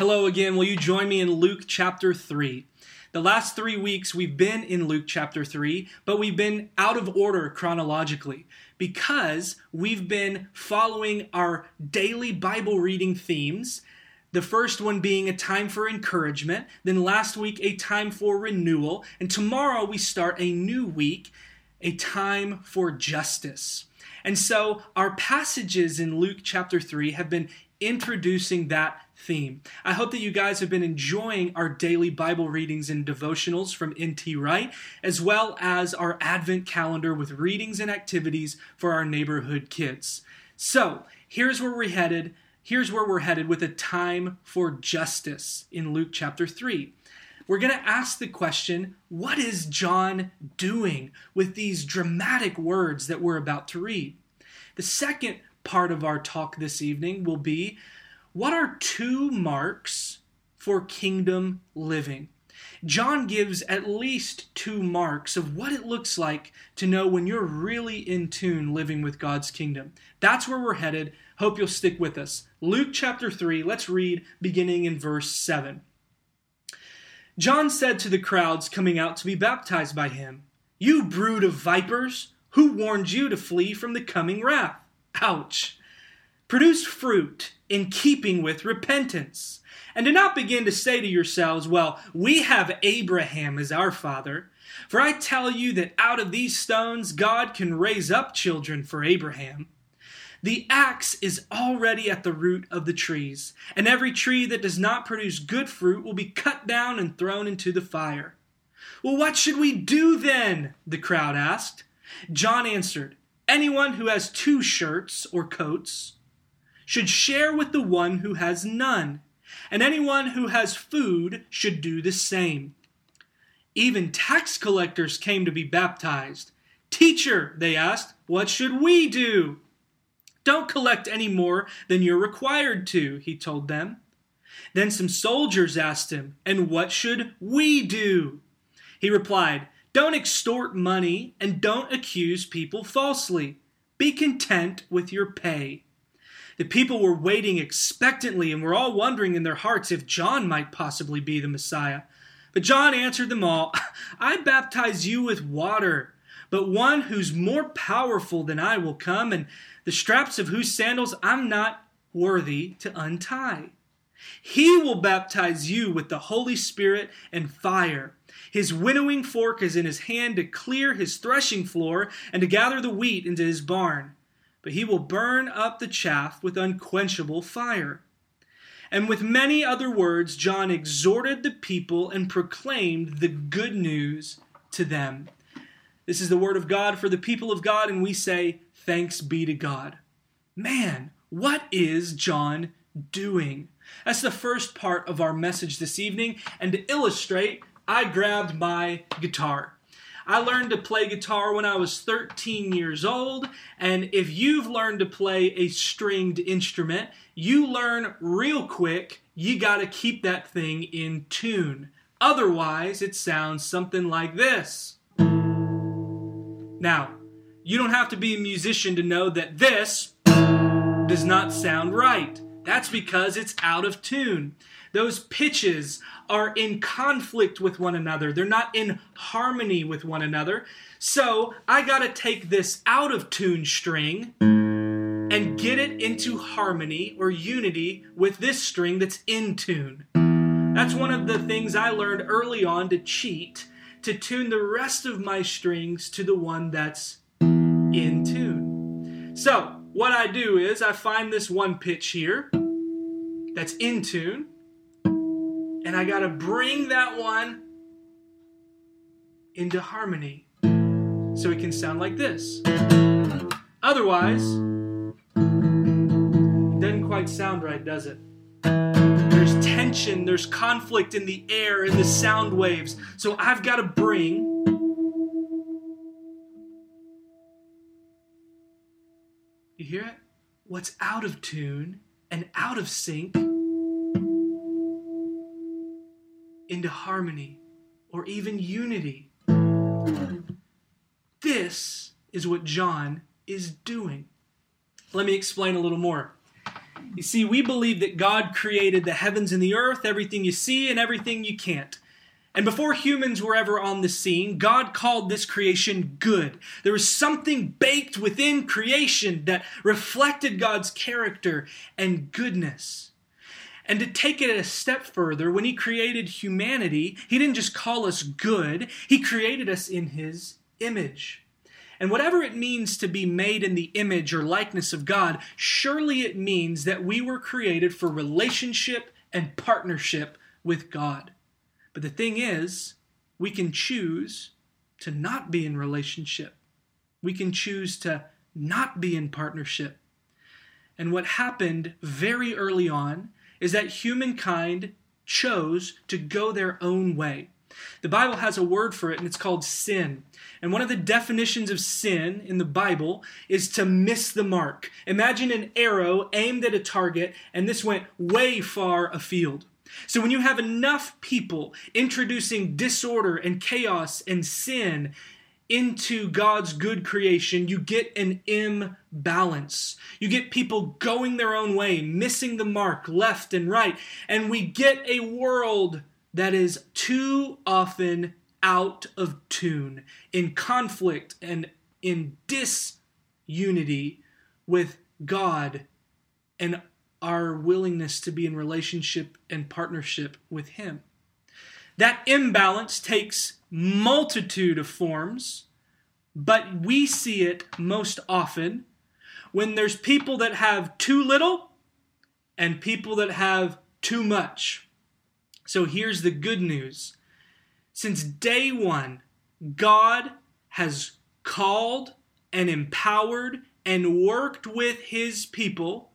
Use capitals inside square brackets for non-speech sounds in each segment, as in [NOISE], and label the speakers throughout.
Speaker 1: Hello again. Will you join me in Luke chapter 3? The last three weeks we've been in Luke chapter 3, but we've been out of order chronologically because we've been following our daily Bible reading themes. The first one being a time for encouragement, then last week a time for renewal, and tomorrow we start a new week, a time for justice. And so our passages in Luke chapter 3 have been introducing that theme. I hope that you guys have been enjoying our daily Bible readings and devotionals from N.T. Wright, as well as our Advent calendar with readings and activities for our neighborhood kids. So, here's where we're headed. Here's where we're headed with a time for justice in Luke chapter 3. We're going to ask the question what is John doing with these dramatic words that we're about to read? The second part of our talk this evening will be what are two marks for kingdom living? John gives at least two marks of what it looks like to know when you're really in tune living with God's kingdom. That's where we're headed. Hope you'll stick with us. Luke chapter 3, let's read beginning in verse 7. John said to the crowds coming out to be baptized by him, You brood of vipers, who warned you to flee from the coming wrath? Ouch! Produce fruit in keeping with repentance. And do not begin to say to yourselves, Well, we have Abraham as our father. For I tell you that out of these stones God can raise up children for Abraham. The axe is already at the root of the trees, and every tree that does not produce good fruit will be cut down and thrown into the fire. Well, what should we do then? the crowd asked. John answered, Anyone who has two shirts or coats should share with the one who has none, and anyone who has food should do the same. Even tax collectors came to be baptized. Teacher, they asked, what should we do? Don't collect any more than you're required to, he told them. Then some soldiers asked him, And what should we do? He replied, don't extort money and don't accuse people falsely. Be content with your pay. The people were waiting expectantly and were all wondering in their hearts if John might possibly be the Messiah. But John answered them all [LAUGHS] I baptize you with water, but one who's more powerful than I will come, and the straps of whose sandals I'm not worthy to untie. He will baptize you with the Holy Spirit and fire. His winnowing fork is in his hand to clear his threshing floor and to gather the wheat into his barn. But he will burn up the chaff with unquenchable fire. And with many other words, John exhorted the people and proclaimed the good news to them. This is the word of God for the people of God, and we say, Thanks be to God. Man, what is John doing? That's the first part of our message this evening, and to illustrate, I grabbed my guitar. I learned to play guitar when I was 13 years old, and if you've learned to play a stringed instrument, you learn real quick you gotta keep that thing in tune. Otherwise, it sounds something like this. Now, you don't have to be a musician to know that this does not sound right. That's because it's out of tune. Those pitches are in conflict with one another. They're not in harmony with one another. So I got to take this out of tune string and get it into harmony or unity with this string that's in tune. That's one of the things I learned early on to cheat, to tune the rest of my strings to the one that's in tune. So, what I do is I find this one pitch here that's in tune and I got to bring that one into harmony so it can sound like this. Otherwise, it doesn't quite sound right, does it? There's tension, there's conflict in the air, in the sound waves. So I've got to bring You hear it? What's out of tune and out of sync into harmony or even unity. This is what John is doing. Let me explain a little more. You see, we believe that God created the heavens and the earth, everything you see and everything you can't. And before humans were ever on the scene, God called this creation good. There was something baked within creation that reflected God's character and goodness. And to take it a step further, when He created humanity, He didn't just call us good, He created us in His image. And whatever it means to be made in the image or likeness of God, surely it means that we were created for relationship and partnership with God. But the thing is, we can choose to not be in relationship. We can choose to not be in partnership. And what happened very early on is that humankind chose to go their own way. The Bible has a word for it, and it's called sin. And one of the definitions of sin in the Bible is to miss the mark. Imagine an arrow aimed at a target, and this went way far afield. So when you have enough people introducing disorder and chaos and sin into God's good creation, you get an imbalance. You get people going their own way, missing the mark left and right, and we get a world that is too often out of tune, in conflict and in disunity with God and our willingness to be in relationship and partnership with Him. That imbalance takes multitude of forms, but we see it most often when there's people that have too little and people that have too much. So here's the good news. Since day one, God has called and empowered and worked with his people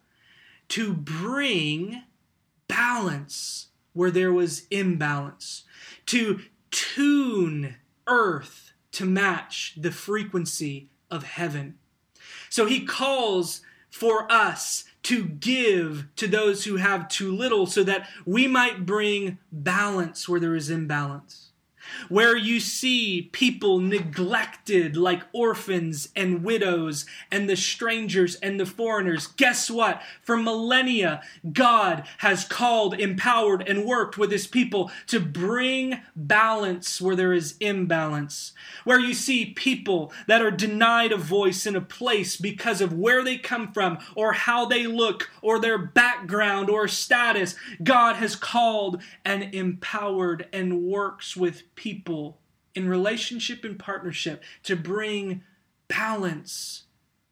Speaker 1: to bring balance where there was imbalance, to tune earth to match the frequency of heaven. So he calls for us to give to those who have too little so that we might bring balance where there is imbalance where you see people neglected like orphans and widows and the strangers and the foreigners. Guess what? For millennia, God has called, empowered, and worked with his people to bring balance where there is imbalance. Where you see people that are denied a voice in a place because of where they come from or how they look or their background or status. God has called and empowered and works with people in relationship and partnership to bring balance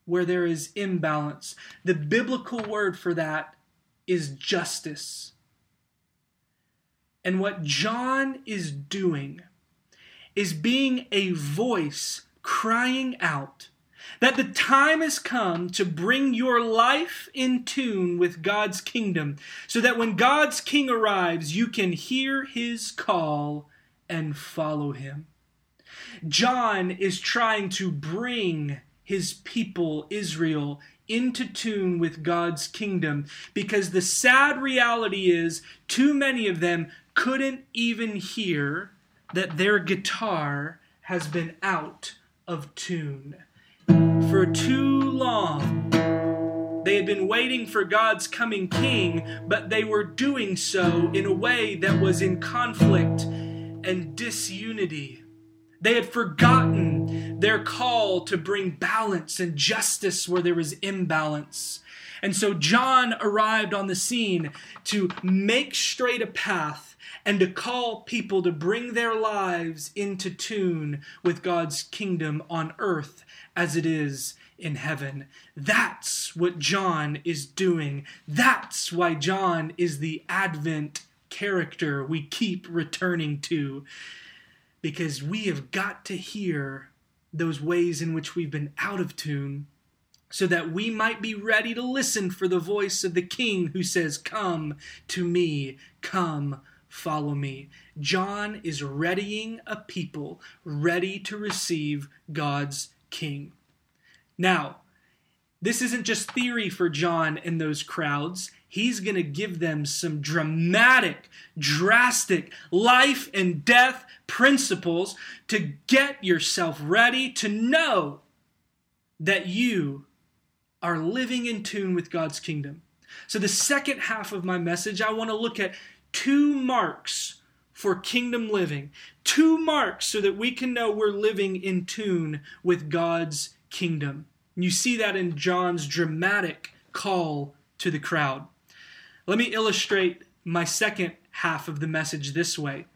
Speaker 1: where there is imbalance. The biblical word for that is justice. And what John is doing is being a voice crying out that the time has come to bring your life in tune with God's kingdom, so that when God's king arrives, you can hear his call and follow him. John is trying to bring his people, Israel, into tune with God's kingdom because the sad reality is too many of them couldn't even hear that their guitar has been out of tune. For too long, they had been waiting for God's coming king, but they were doing so in a way that was in conflict and disunity. They had forgotten their call to bring balance and justice where there was imbalance. And so John arrived on the scene to make straight a path and to call people to bring their lives into tune with God's kingdom on earth as it is in heaven. That's what John is doing. That's why John is the Advent character we keep returning to. Because we have got to hear those ways in which we've been out of tune so that we might be ready to listen for the voice of the King who says, Come to me, come, follow me. John is readying a people ready to receive God's King. Now, this isn't just theory for John and those crowds. He's going to give them some dramatic, drastic life and death principles to get yourself ready to know that you are living in tune with God's kingdom. So, the second half of my message, I want to look at two marks for kingdom living, two marks so that we can know we're living in tune with God's kingdom. You see that in John's dramatic call to the crowd. Let me illustrate my second half of the message this way.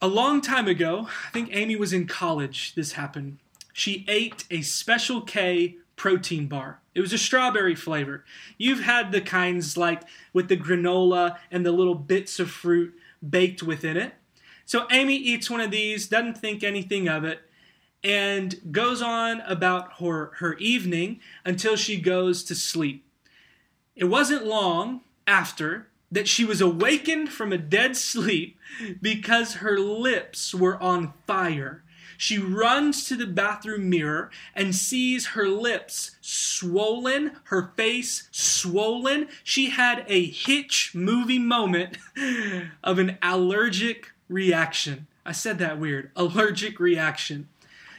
Speaker 1: A long time ago, I think Amy was in college, this happened. She ate a Special K protein bar. It was a strawberry flavor. You've had the kinds like with the granola and the little bits of fruit baked within it. So Amy eats one of these, doesn't think anything of it, and goes on about her, her evening until she goes to sleep. It wasn't long after that she was awakened from a dead sleep because her lips were on fire. She runs to the bathroom mirror and sees her lips swollen, her face swollen. She had a Hitch movie moment [LAUGHS] of an allergic reaction. I said that weird. Allergic reaction.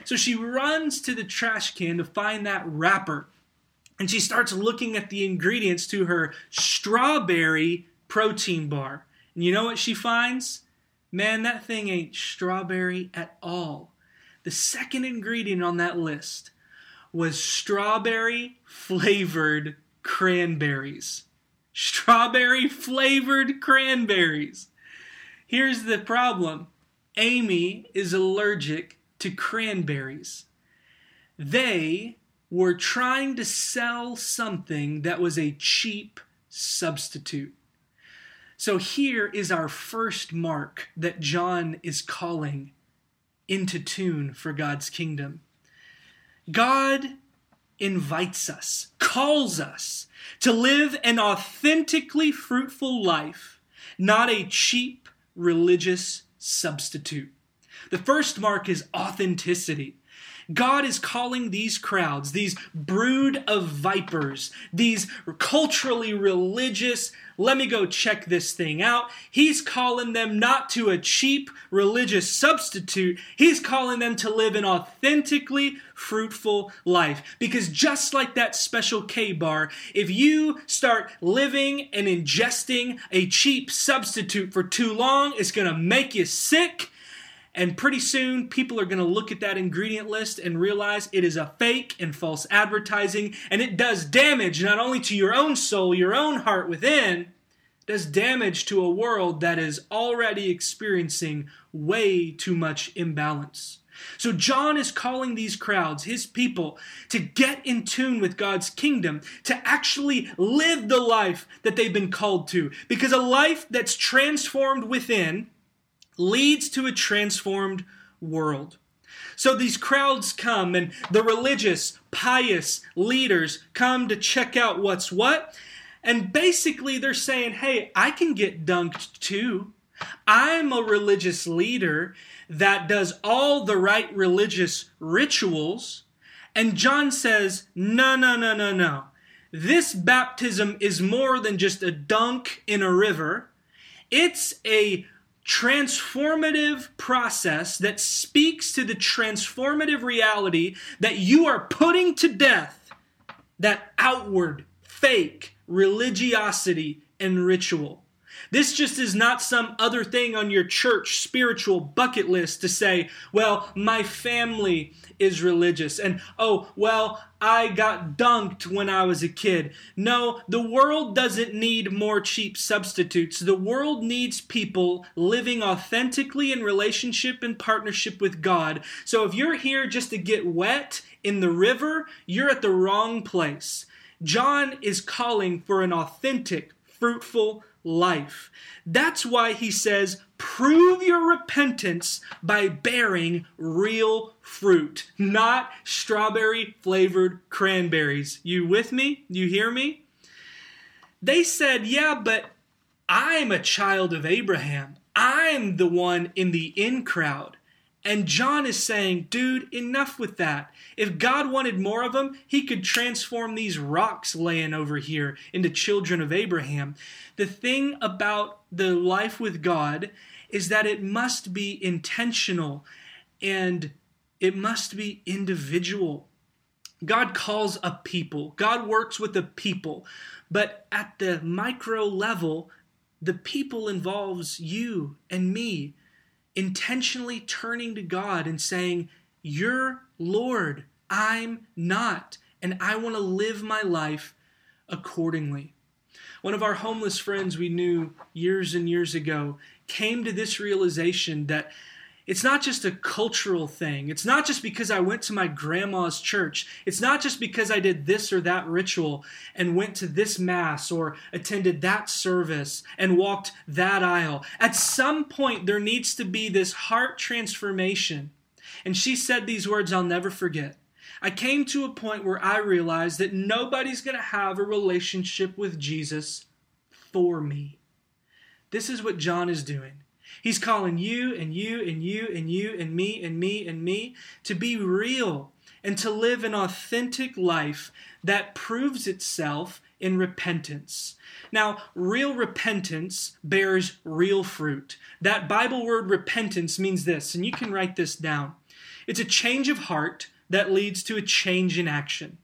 Speaker 1: So she runs to the trash can to find that wrapper. And she starts looking at the ingredients to her strawberry protein bar. And you know what she finds? Man, that thing ain't strawberry at all. The second ingredient on that list was strawberry flavored cranberries. Strawberry flavored cranberries. Here's the problem Amy is allergic to cranberries. They were trying to sell something that was a cheap substitute. So here is our first mark that John is calling into tune for God's kingdom. God invites us, calls us to live an authentically fruitful life, not a cheap religious substitute. The first mark is authenticity. God is calling these crowds, these brood of vipers, these culturally religious, let me go check this thing out. He's calling them not to a cheap religious substitute. He's calling them to live an authentically fruitful life. Because just like that special K bar, if you start living and ingesting a cheap substitute for too long, it's going to make you sick and pretty soon, people are going to look at that ingredient list and realize it is a fake and false advertising, and it does damage not only to your own soul, your own heart within, does damage to a world that is already experiencing way too much imbalance. So, John is calling these crowds, his people, to get in tune with God's kingdom, to actually live the life that they've been called to. Because a life that's transformed within leads to a transformed world. So these crowds come, and the religious, pious leaders come to check out what's what. And basically, they're saying, hey, I can get dunked too. I'm a religious leader that does all the right religious rituals. And John says, no, no, no, no, no. This baptism is more than just a dunk in a river. It's a transformative process that speaks to the transformative reality that you are putting to death that outward, fake religiosity and ritual. This just is not some other thing on your church spiritual bucket list to say, well, my family is religious. And oh, well, I got dunked when I was a kid. No, the world doesn't need more cheap substitutes. The world needs people living authentically in relationship and partnership with God. So if you're here just to get wet in the river, you're at the wrong place. John is calling for an authentic, fruitful life. That's why he says, prove your repentance by bearing real fruit, not strawberry flavored cranberries. You with me? You hear me? They said, yeah, but I'm a child of Abraham. I'm the one in the in crowd. And John is saying, dude, enough with that. If God wanted more of them, he could transform these rocks laying over here into children of Abraham. The thing about the life with God is that it must be intentional and it must be individual. God calls a people, God works with a people, but at the micro level, the people involves you and me intentionally turning to God and saying, You're Lord, I'm not, and I want to live my life accordingly. One of our homeless friends we knew years and years ago came to this realization that it's not just a cultural thing. It's not just because I went to my grandma's church. It's not just because I did this or that ritual and went to this mass or attended that service and walked that aisle. At some point, there needs to be this heart transformation. And she said these words I'll never forget. I came to a point where I realized that nobody's going to have a relationship with Jesus for me. This is what John is doing. He's calling you and you and you and you and me and me and me to be real and to live an authentic life that proves itself in repentance. Now, real repentance bears real fruit. That Bible word repentance means this, and you can write this down. It's a change of heart that leads to a change in action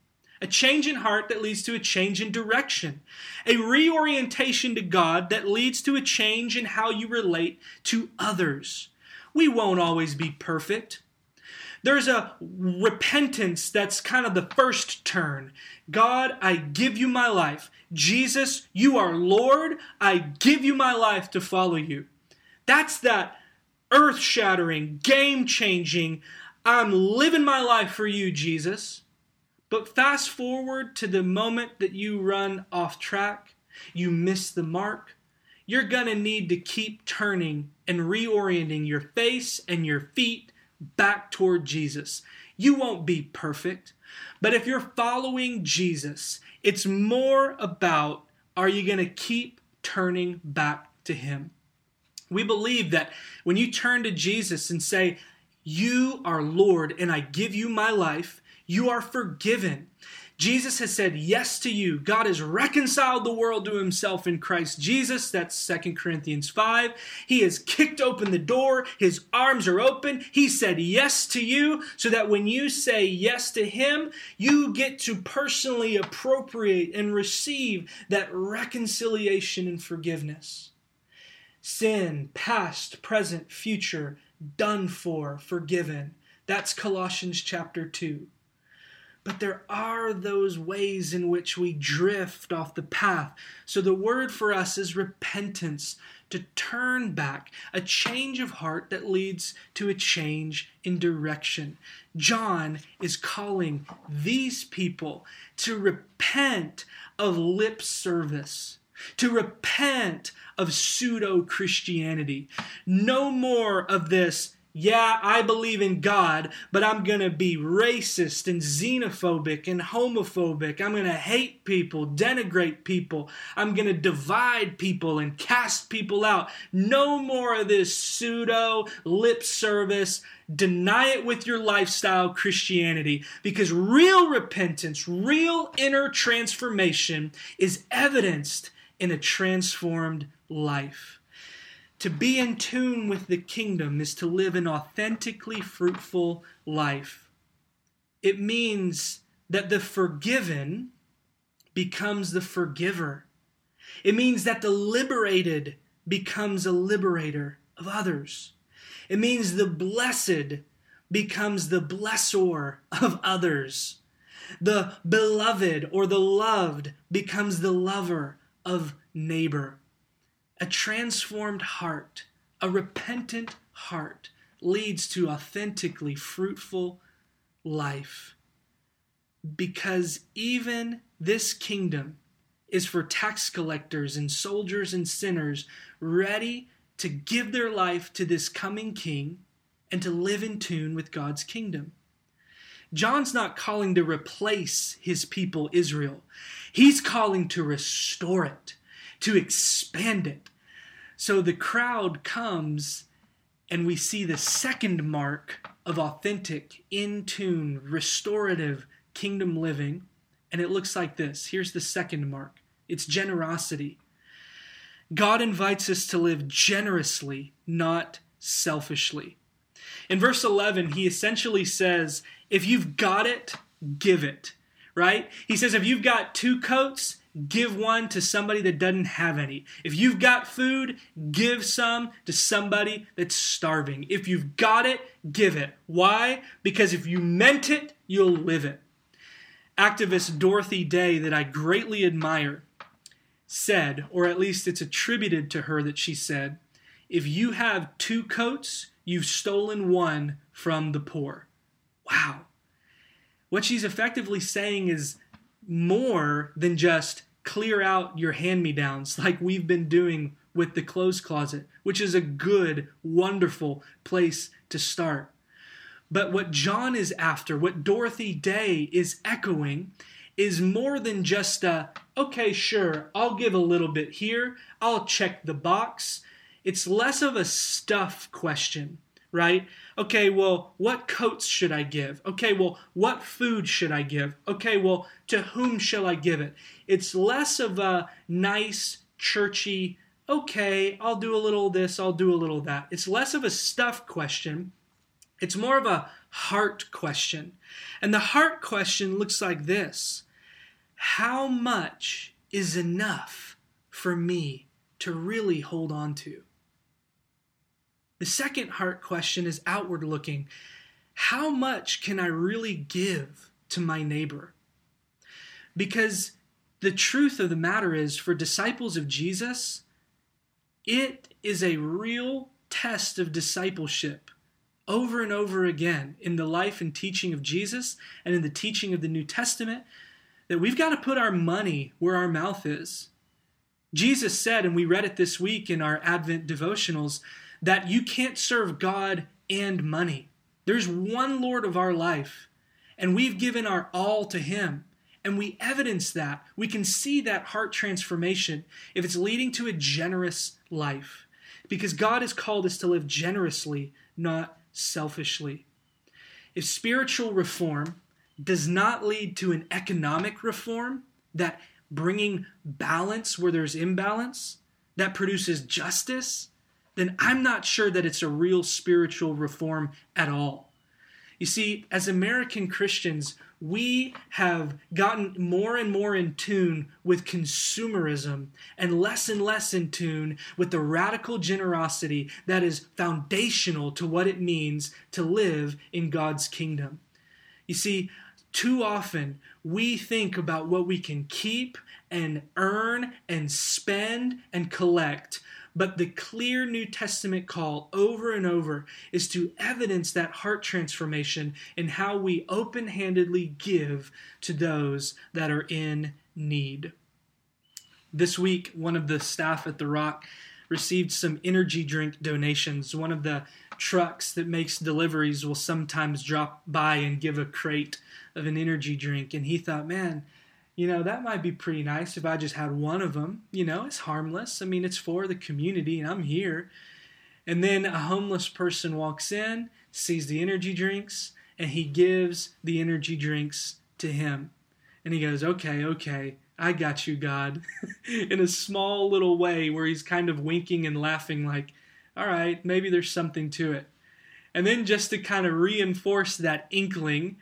Speaker 1: a change in heart that leads to a change in direction, a reorientation to God that leads to a change in how you relate to others. We won't always be perfect. There's a repentance that's kind of the first turn. God, I give you my life. Jesus, you are Lord. I give you my life to follow you. That's that earth shattering, game changing, I'm living my life for you, Jesus. But fast forward to the moment that you run off track, you miss the mark, you're going to need to keep turning and reorienting your face and your feet back toward Jesus. You won't be perfect, but if you're following Jesus, it's more about are you going to keep turning back to Him? We believe that when you turn to Jesus and say, You are Lord, and I give you my life, you are forgiven. Jesus has said yes to you. God has reconciled the world to himself in Christ Jesus. That's 2 Corinthians 5. He has kicked open the door. His arms are open. He said yes to you so that when you say yes to him, you get to personally appropriate and receive that reconciliation and forgiveness. Sin, past, present, future, done for, forgiven. That's Colossians chapter 2. But there are those ways in which we drift off the path. So the word for us is repentance, to turn back, a change of heart that leads to a change in direction. John is calling these people to repent of lip service, to repent of pseudo Christianity. No more of this yeah, I believe in God, but I'm going to be racist and xenophobic and homophobic. I'm going to hate people, denigrate people. I'm going to divide people and cast people out. No more of this pseudo lip service. Deny it with your lifestyle Christianity because real repentance, real inner transformation is evidenced in a transformed life. To be in tune with the kingdom is to live an authentically fruitful life. It means that the forgiven becomes the forgiver. It means that the liberated becomes a liberator of others. It means the blessed becomes the blessor of others. The beloved or the loved becomes the lover of neighbor. A transformed heart, a repentant heart, leads to authentically fruitful life. Because even this kingdom is for tax collectors and soldiers and sinners ready to give their life to this coming king and to live in tune with God's kingdom. John's not calling to replace his people Israel. He's calling to restore it, to expand it. So the crowd comes and we see the second mark of authentic, in tune, restorative kingdom living. And it looks like this. Here's the second mark it's generosity. God invites us to live generously, not selfishly. In verse 11, he essentially says, If you've got it, give it, right? He says, if you've got two coats, give one to somebody that doesn't have any. If you've got food, give some to somebody that's starving. If you've got it, give it. Why? Because if you meant it, you'll live it. Activist Dorothy Day, that I greatly admire, said, or at least it's attributed to her that she said, if you have two coats, you've stolen one from the poor. Wow. What she's effectively saying is more than just clear out your hand me downs like we've been doing with the clothes closet, which is a good, wonderful place to start. But what John is after, what Dorothy Day is echoing, is more than just a, okay, sure, I'll give a little bit here, I'll check the box. It's less of a stuff question right? Okay, well, what coats should I give? Okay, well, what food should I give? Okay, well, to whom shall I give it? It's less of a nice, churchy, okay, I'll do a little this, I'll do a little that. It's less of a stuff question. It's more of a heart question. And the heart question looks like this How much is enough for me to really hold on to? The second heart question is outward looking. How much can I really give to my neighbor? Because the truth of the matter is, for disciples of Jesus, it is a real test of discipleship over and over again in the life and teaching of Jesus and in the teaching of the New Testament that we've got to put our money where our mouth is. Jesus said, and we read it this week in our Advent devotionals, that you can't serve God and money. There's one Lord of our life, and we've given our all to Him. And we evidence that. We can see that heart transformation if it's leading to a generous life. Because God has called us to live generously, not selfishly. If spiritual reform does not lead to an economic reform, that bringing balance where there's imbalance, that produces justice, then I'm not sure that it's a real spiritual reform at all. You see, as American Christians, we have gotten more and more in tune with consumerism and less and less in tune with the radical generosity that is foundational to what it means to live in God's kingdom. You see, too often we think about what we can keep and earn and spend and collect but the clear New Testament call over and over is to evidence that heart transformation in how we open handedly give to those that are in need. This week, one of the staff at The Rock received some energy drink donations. One of the trucks that makes deliveries will sometimes drop by and give a crate of an energy drink. And he thought, man, you know, that might be pretty nice if I just had one of them. You know, it's harmless. I mean, it's for the community and I'm here. And then a homeless person walks in, sees the energy drinks, and he gives the energy drinks to him. And he goes, Okay, okay, I got you, God. [LAUGHS] in a small little way where he's kind of winking and laughing, like, All right, maybe there's something to it. And then just to kind of reinforce that inkling,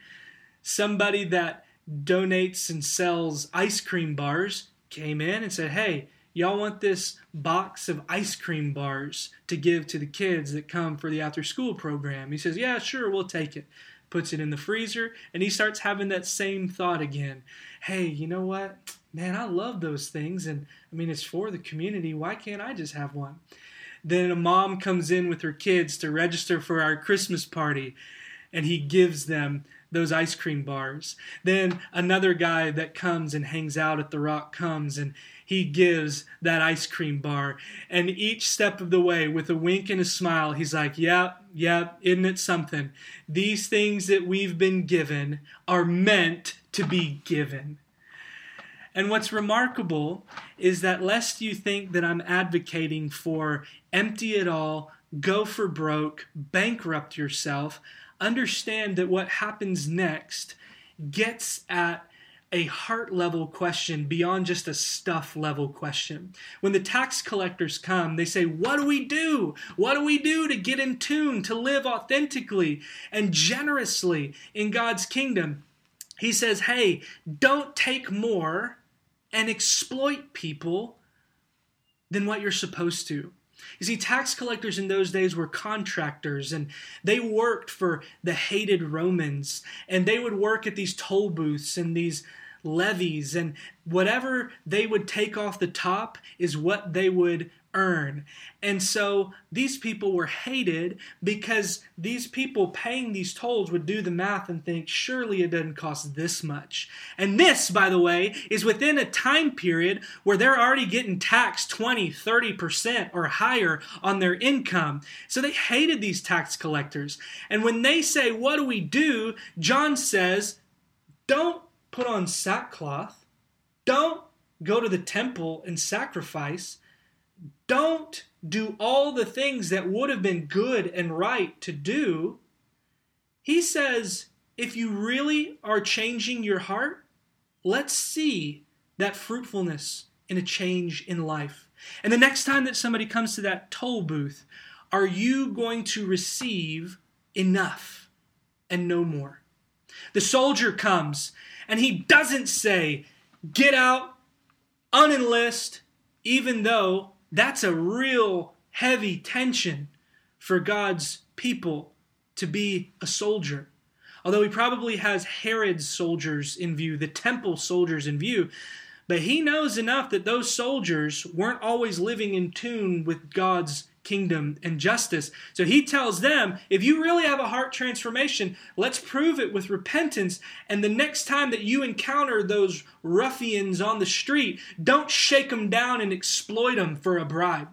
Speaker 1: somebody that donates and sells ice cream bars came in and said, Hey, y'all want this box of ice cream bars to give to the kids that come for the after school program? He says, Yeah, sure, we'll take it. Puts it in the freezer, and he starts having that same thought again. Hey, you know what? Man, I love those things, and I mean, it's for the community. Why can't I just have one? Then a mom comes in with her kids to register for our Christmas party, and he gives them those ice cream bars. Then another guy that comes and hangs out at the rock comes and he gives that ice cream bar. And each step of the way, with a wink and a smile, he's like, Yep, yep, isn't it something? These things that we've been given are meant to be given. And what's remarkable is that lest you think that I'm advocating for empty it all, go for broke, bankrupt yourself, understand that what happens next gets at a heart level question beyond just a stuff level question. When the tax collectors come, they say, What do we do? What do we do to get in tune, to live authentically and generously in God's kingdom? He says, hey, don't take more and exploit people than what you're supposed to. You see, tax collectors in those days were contractors and they worked for the hated Romans and they would work at these toll booths and these levies and whatever they would take off the top is what they would earn. And so these people were hated because these people paying these tolls would do the math and think, surely it doesn't cost this much. And this, by the way, is within a time period where they're already getting taxed 20, 30% or higher on their income. So they hated these tax collectors. And when they say, What do we do? John says, Don't put on sackcloth. Don't go to the temple and sacrifice don't do all the things that would have been good and right to do, he says, if you really are changing your heart, let's see that fruitfulness in a change in life. And the next time that somebody comes to that toll booth, are you going to receive enough and no more? The soldier comes and he doesn't say, Get out, unenlist, even though that's a real heavy tension for God's people to be a soldier. Although he probably has Herod's soldiers in view, the temple soldiers in view, but he knows enough that those soldiers weren't always living in tune with God's kingdom and justice. So he tells them, if you really have a heart transformation, let's prove it with repentance. And the next time that you encounter those ruffians on the street, don't shake them down and exploit them for a bribe.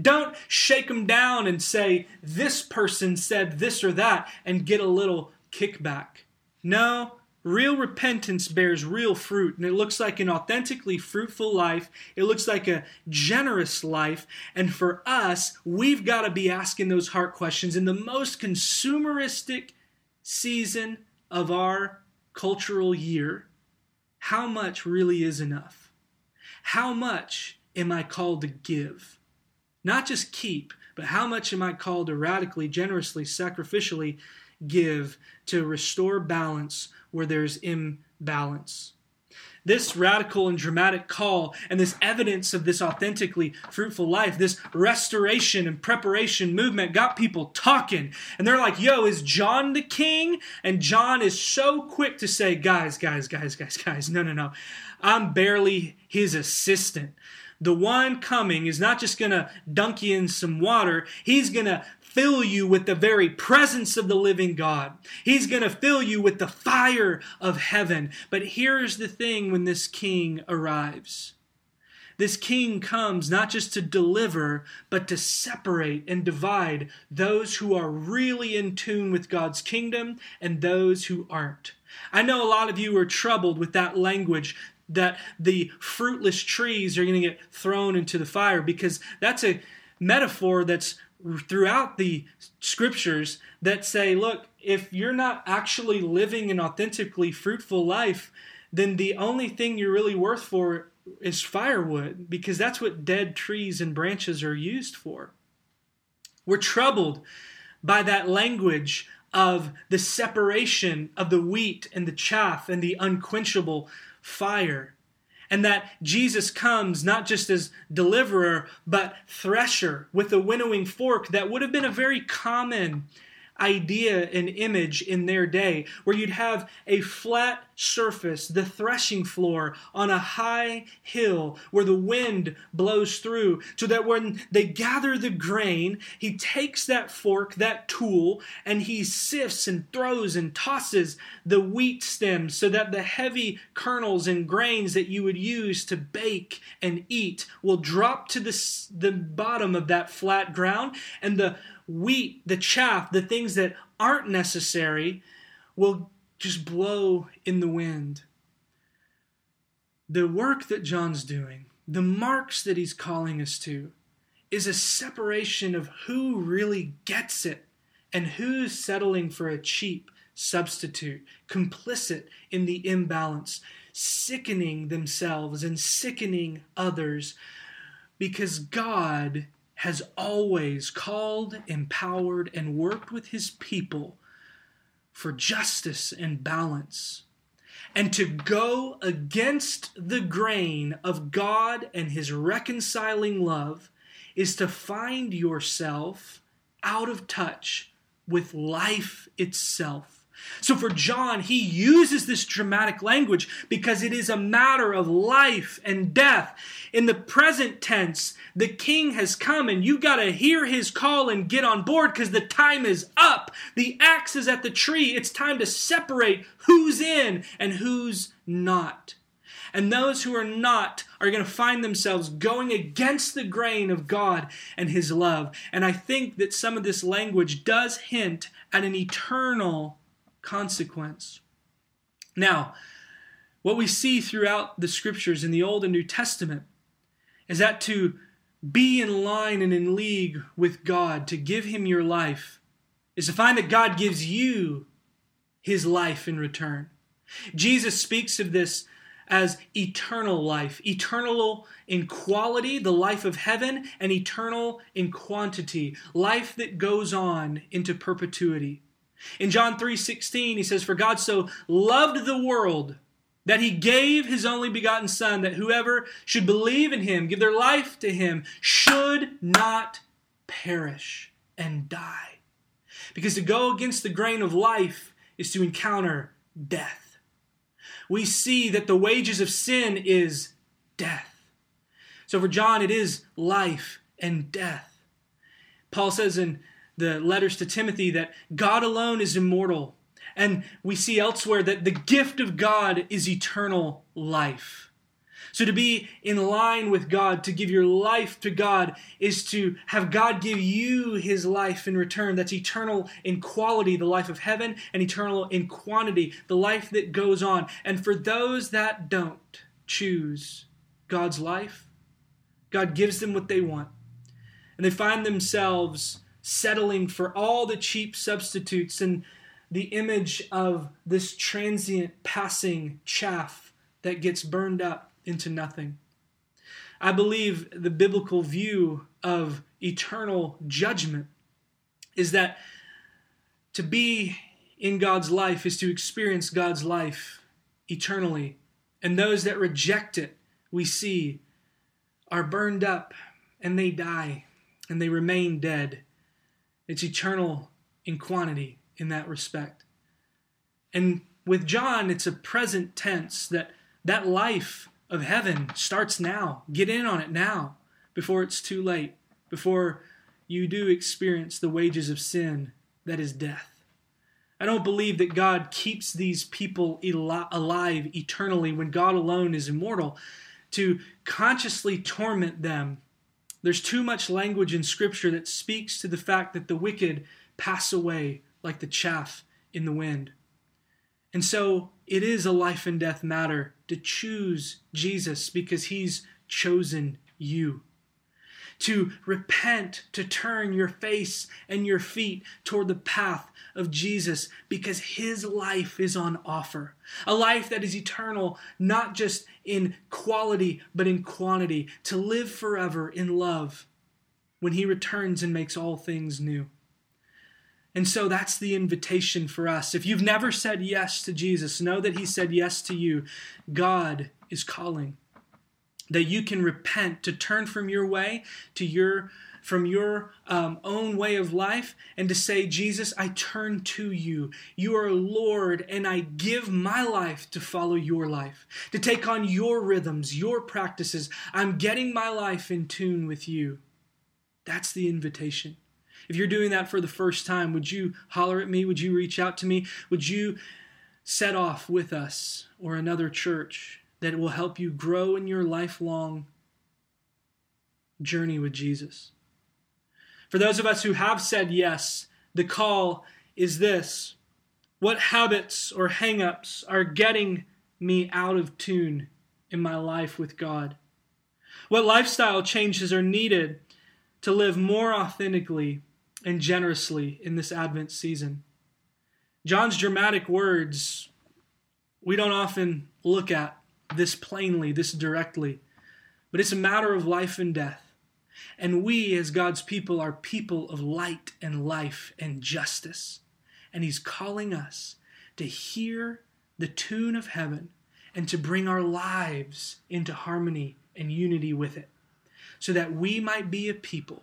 Speaker 1: Don't shake them down and say, this person said this or that and get a little kickback. No, Real repentance bears real fruit, and it looks like an authentically fruitful life. It looks like a generous life. And for us, we've got to be asking those heart questions in the most consumeristic season of our cultural year. How much really is enough? How much am I called to give? Not just keep, but how much am I called to radically, generously, sacrificially give to restore balance where there's imbalance. This radical and dramatic call and this evidence of this authentically fruitful life, this restoration and preparation movement got people talking. And they're like, yo, is John the king? And John is so quick to say, guys, guys, guys, guys, guys, no, no, no. I'm barely his assistant the one coming is not just going to dunk you in some water, he's going to fill you with the very presence of the living God. He's going to fill you with the fire of heaven. But here's the thing when this king arrives. This king comes not just to deliver, but to separate and divide those who are really in tune with God's kingdom and those who aren't. I know a lot of you are troubled with that language that the fruitless trees are going to get thrown into the fire because that's a metaphor that's throughout the scriptures that say, look, if you're not actually living an authentically fruitful life, then the only thing you're really worth for is firewood, because that's what dead trees and branches are used for. We're troubled by that language of the separation of the wheat and the chaff and the unquenchable fire and that Jesus comes not just as deliverer, but thresher with a winnowing fork that would have been a very common idea and image in their day, where you'd have a flat surface, the threshing floor, on a high hill where the wind blows through, so that when they gather the grain, he takes that fork, that tool, and he sifts and throws and tosses the wheat stems so that the heavy kernels and grains that you would use to bake and eat will drop to the, the bottom of that flat ground, and the wheat, the chaff, the things that aren't necessary will just blow in the wind. The work that John's doing, the marks that he's calling us to, is a separation of who really gets it and who's settling for a cheap substitute, complicit in the imbalance, sickening themselves and sickening others because God has always called, empowered, and worked with his people for justice and balance. And to go against the grain of God and His reconciling love is to find yourself out of touch with life itself. So for John, he uses this dramatic language because it is a matter of life and death. In the present tense, the king has come and you got to hear his call and get on board because the time is up. The axe is at the tree. It's time to separate who's in and who's not. And those who are not are going to find themselves going against the grain of God and His love. And I think that some of this language does hint at an eternal consequence. Now, what we see throughout the scriptures in the Old and New Testament is that to be in line and in league with God, to give Him your life, is to find that God gives you His life in return. Jesus speaks of this as eternal life, eternal in quality, the life of heaven, and eternal in quantity, life that goes on into perpetuity. In John 3:16 he says for God so loved the world that he gave his only begotten son that whoever should believe in him give their life to him should not perish and die. Because to go against the grain of life is to encounter death. We see that the wages of sin is death. So for John it is life and death. Paul says in the letters to Timothy that God alone is immortal. And we see elsewhere that the gift of God is eternal life. So to be in line with God, to give your life to God, is to have God give you his life in return. That's eternal in quality, the life of heaven, and eternal in quantity, the life that goes on. And for those that don't choose God's life, God gives them what they want. And they find themselves settling for all the cheap substitutes and the image of this transient passing chaff that gets burned up into nothing. I believe the biblical view of eternal judgment is that to be in God's life is to experience God's life eternally. And those that reject it, we see, are burned up and they die and they remain dead it's eternal in quantity in that respect. And with John, it's a present tense that that life of heaven starts now. Get in on it now before it's too late, before you do experience the wages of sin that is death. I don't believe that God keeps these people alive eternally when God alone is immortal to consciously torment them there's too much language in Scripture that speaks to the fact that the wicked pass away like the chaff in the wind. And so it is a life and death matter to choose Jesus because he's chosen you to repent, to turn your face and your feet toward the path of Jesus because his life is on offer. A life that is eternal, not just in quality, but in quantity, to live forever in love when he returns and makes all things new. And so that's the invitation for us. If you've never said yes to Jesus, know that he said yes to you. God is calling that you can repent to turn from your way to your from your um, own way of life and to say jesus i turn to you. You are lord and i give my life to follow your life to take on your rhythms your practices. I'm getting my life in tune with you. That's the invitation. If you're doing that for the first time would you holler at me? Would you reach out to me? Would you set off with us or another church that will help you grow in your lifelong journey with Jesus. For those of us who have said yes, the call is this What habits or hangups are getting me out of tune in my life with God? What lifestyle changes are needed to live more authentically and generously in this Advent season? John's dramatic words we don't often look at this plainly, this directly, but it's a matter of life and death. And we, as God's people, are people of light and life and justice. and He's calling us to hear the tune of heaven and to bring our lives into harmony and unity with it, so that we might be a people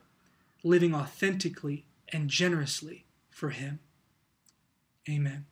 Speaker 1: living authentically and generously for Him. Amen.